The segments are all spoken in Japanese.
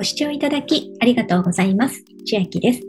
ご視聴いただきありがとうございます。千秋です。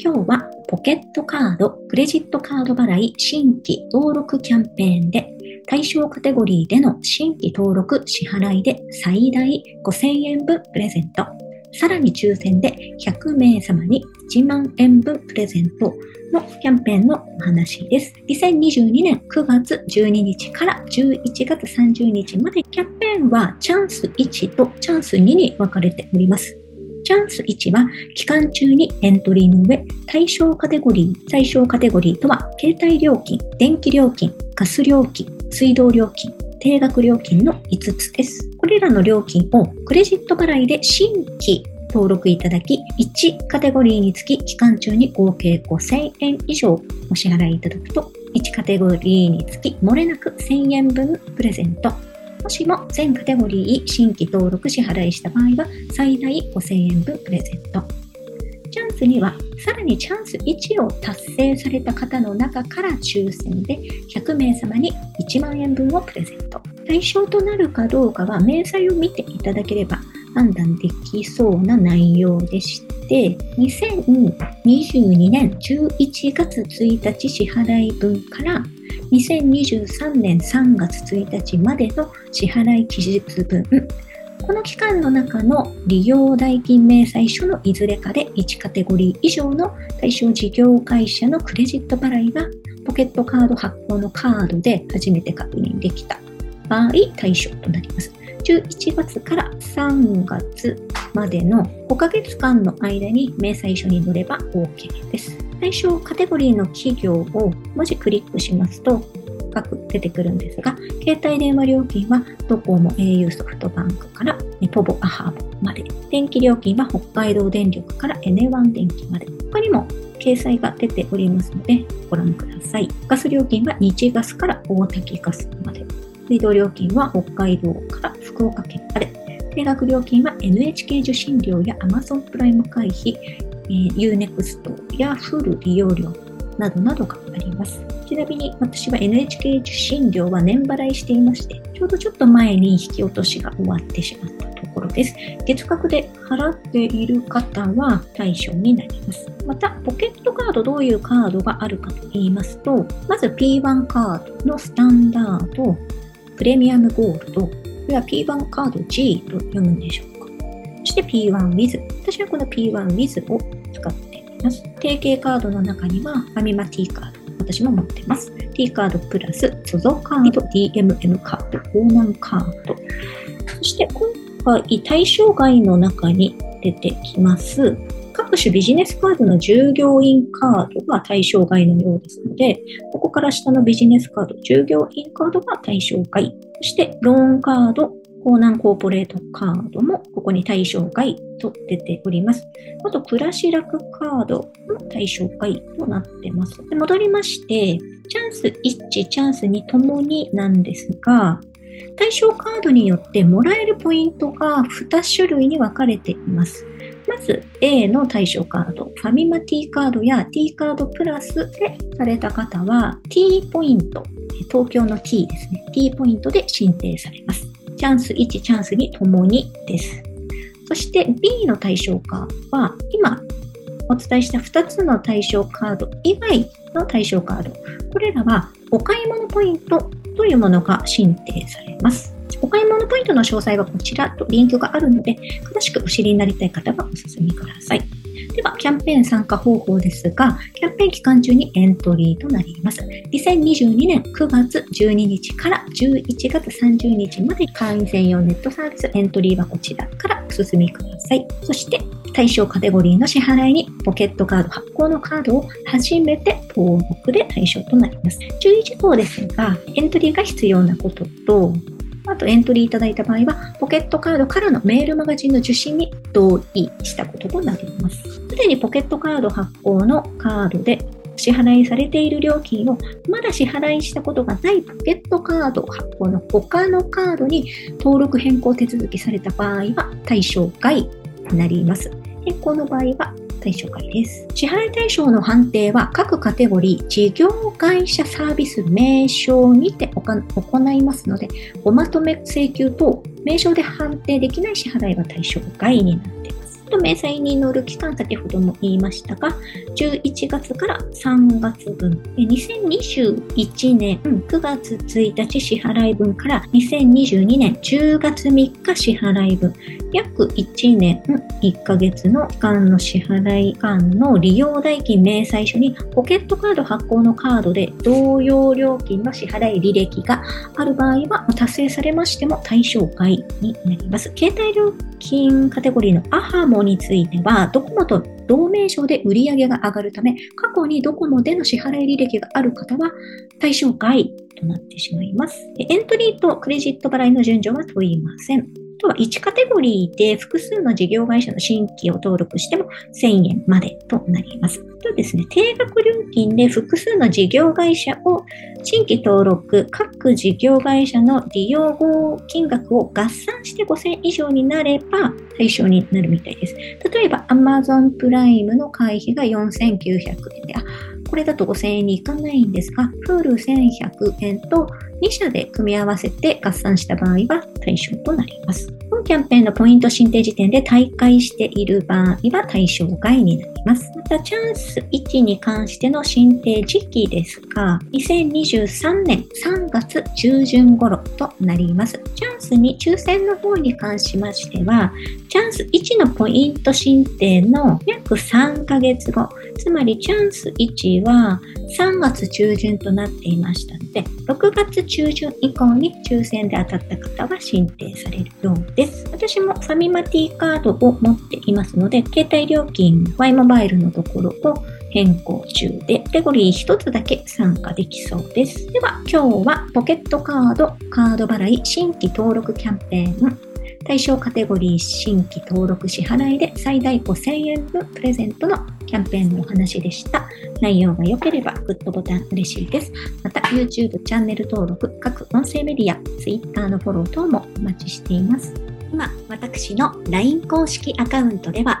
今日はポケットカード、クレジットカード払い新規登録キャンペーンで対象カテゴリーでの新規登録支払いで最大5000円分プレゼント。さらに抽選で100名様に1万円分プレゼントのキャンペーンのお話です。2022年9月12日から11月30日までキャンペーンはチャンス1とチャンス2に分かれております。チャンス1は期間中にエントリーの上、対象カテゴリー、対象カテゴリーとは携帯料金、電気料金、ガス料金、水道料金、定額料金の5つです。これらの料金をクレジット払いで新規登録いただき、1カテゴリーにつき期間中に合計5000円以上お支払いいただくと、1カテゴリーにつき漏れなく1000円分プレゼント。もしも全カテゴリー新規登録支払いした場合は最大5000円分プレゼント。チャンスにはさらにチャンス1を達成された方の中から抽選で100名様に1万円分をプレゼント。対象となるかどうかは明細を見ていただければ判断できそうな内容でして、2022年11月1日支払い分から2023年3月1日までの支払い期日分、この期間の中の利用代金明細書のいずれかで1カテゴリー以上の対象事業会社のクレジット払いがポケットカード発行のカードで初めて確認できた場合対象となります。11月から3月までの5ヶ月間の間に明細書に載れば OK です。対象カテゴリーの企業を文字クリックしますと、各出てくるんですが、携帯電話料金はドコモ、au ソフトバンクからポボ、アハボまで。電気料金は北海道電力からエネワン電気まで。他にも掲載が出ておりますのでご覧ください。ガス料金は日ガスから大滝ガスまで。水道料金は北海道から福岡県まで。定額料金は NHK 受信料や Amazon プライム会費、えー、Unext やフル利用料などなどがあります。ちなみに私は NHK 受信料は年払いしていまして、ちょうどちょっと前に引き落としが終わってしまったところです。月額で払っている方は対象になります。また、ポケットカードどういうカードがあるかと言いますと、まず P1 カードのスタンダード、プレミアムゴールド、これは P1 カード G と読むんでしょうか。そして P1 Wiz。私はこの P1 Wiz を使っています。提携カードの中にはファミマ T カード。私も持ってます。T カードプラス、ZOZO カード、DMM カード、オーナンカード。そして今回対象外の中に出てきます。各種ビジネスカードの従業員カードが対象外のようですので、ここから下のビジネスカード、従業員カードが対象外。そして、ローンカード、コーナンコーポレートカードもここに対象外と出ております。あと、暮らし楽カードも対象外となってます。で戻りまして、チャンス1、チャンス2ともになんですが、対象カードによってもらえるポイントが2種類に分かれています。まず A の対象カード、ファミマ T カードや T カードプラスでされた方は T ポイント、東京の T ですね、T ポイントで申請されます。チャンス1、チャンス2ともにです。そして B の対象カードは今お伝えした2つの対象カード以外の対象カード。これらはお買い物ポイントというものが申請されます。お買い物ポイントの詳細はこちらとリンクがあるので、詳しくお知りになりたい方はお進みください。では、キャンペーン参加方法ですが、キャンペーン期間中にエントリーとなります。2022年9月12日から11月30日まで会員専用ネットサービスエントリーはこちらからお進みください。そして、対象カテゴリーの支払いにポケットカード発行のカードを初めて登録で対象となります。注意事項ですが、エントリーが必要なことと、あとエントリーいただいた場合は、ポケットカードからのメールマガジンの受信に同意したこととなります。すでにポケットカード発行のカードで支払いされている料金をまだ支払いしたことがないポケットカード発行の他のカードに登録変更手続きされた場合は対象外になります。変更の場合は対象外です。支払い対象の判定は各カテゴリー、事業会社サービス名称にて行いますので、おまとめ請求等、名称で判定できない支払いは対象外になっています。と明細に載る期間、先ほども言いましたが、11月から3月分、2021年9月1日支払い分から2022年10月3日支払い分、約1年1ヶ月の期間の支払い間の利用代金明細書にポケットカード発行のカードで同様料金の支払い履歴がある場合は達成されましても対象外になります。携帯料金カテゴリーのアハモについては、ドコモと同名称で売り上げが上がるため、過去にドコモでの支払い履歴がある方は対象外となってしまいます。エントリーとクレジット払いの順序は問いません。とは1カテゴリーで複数の事業会社の新規を登録しても1000円までとなります。とですね、定額料金で複数の事業会社を新規登録、各事業会社の利用後金額を合算して5000以上になれば対象になるみたいです。例えば Amazon プライムの会費が4900円で、あ、これだと5000円にいかないんですが、プール1100円と2社で組み合わせて合算した場合は対象となります。本キャンペーンのポイント申請時点で退会している場合は対象外になります。また、チャンス1に関しての申請時期ですが、2023年3月中旬頃となります。チャンスに抽選の方に関しましては、チャンス1のポイント申請の約3ヶ月後、つまりチャンス1は3月中旬となっていましたので、6月中旬以降に抽選で当たった方は申請されるようです。私もファミマティカードを持っていますので、携帯料金、Y モバイルのところを変更中で、カテゴリー1つだけ参加できそうです。では、今日はポケットカード、カード払い、新規登録キャンペーン、対象カテゴリー新規登録支払いで最大5000円分プレゼントのキャンペーンのお話でした。内容が良ければグッドボタン嬉しいです。また YouTube チャンネル登録、各音声メディア、Twitter のフォロー等もお待ちしています。今、私の LINE 公式アカウントでは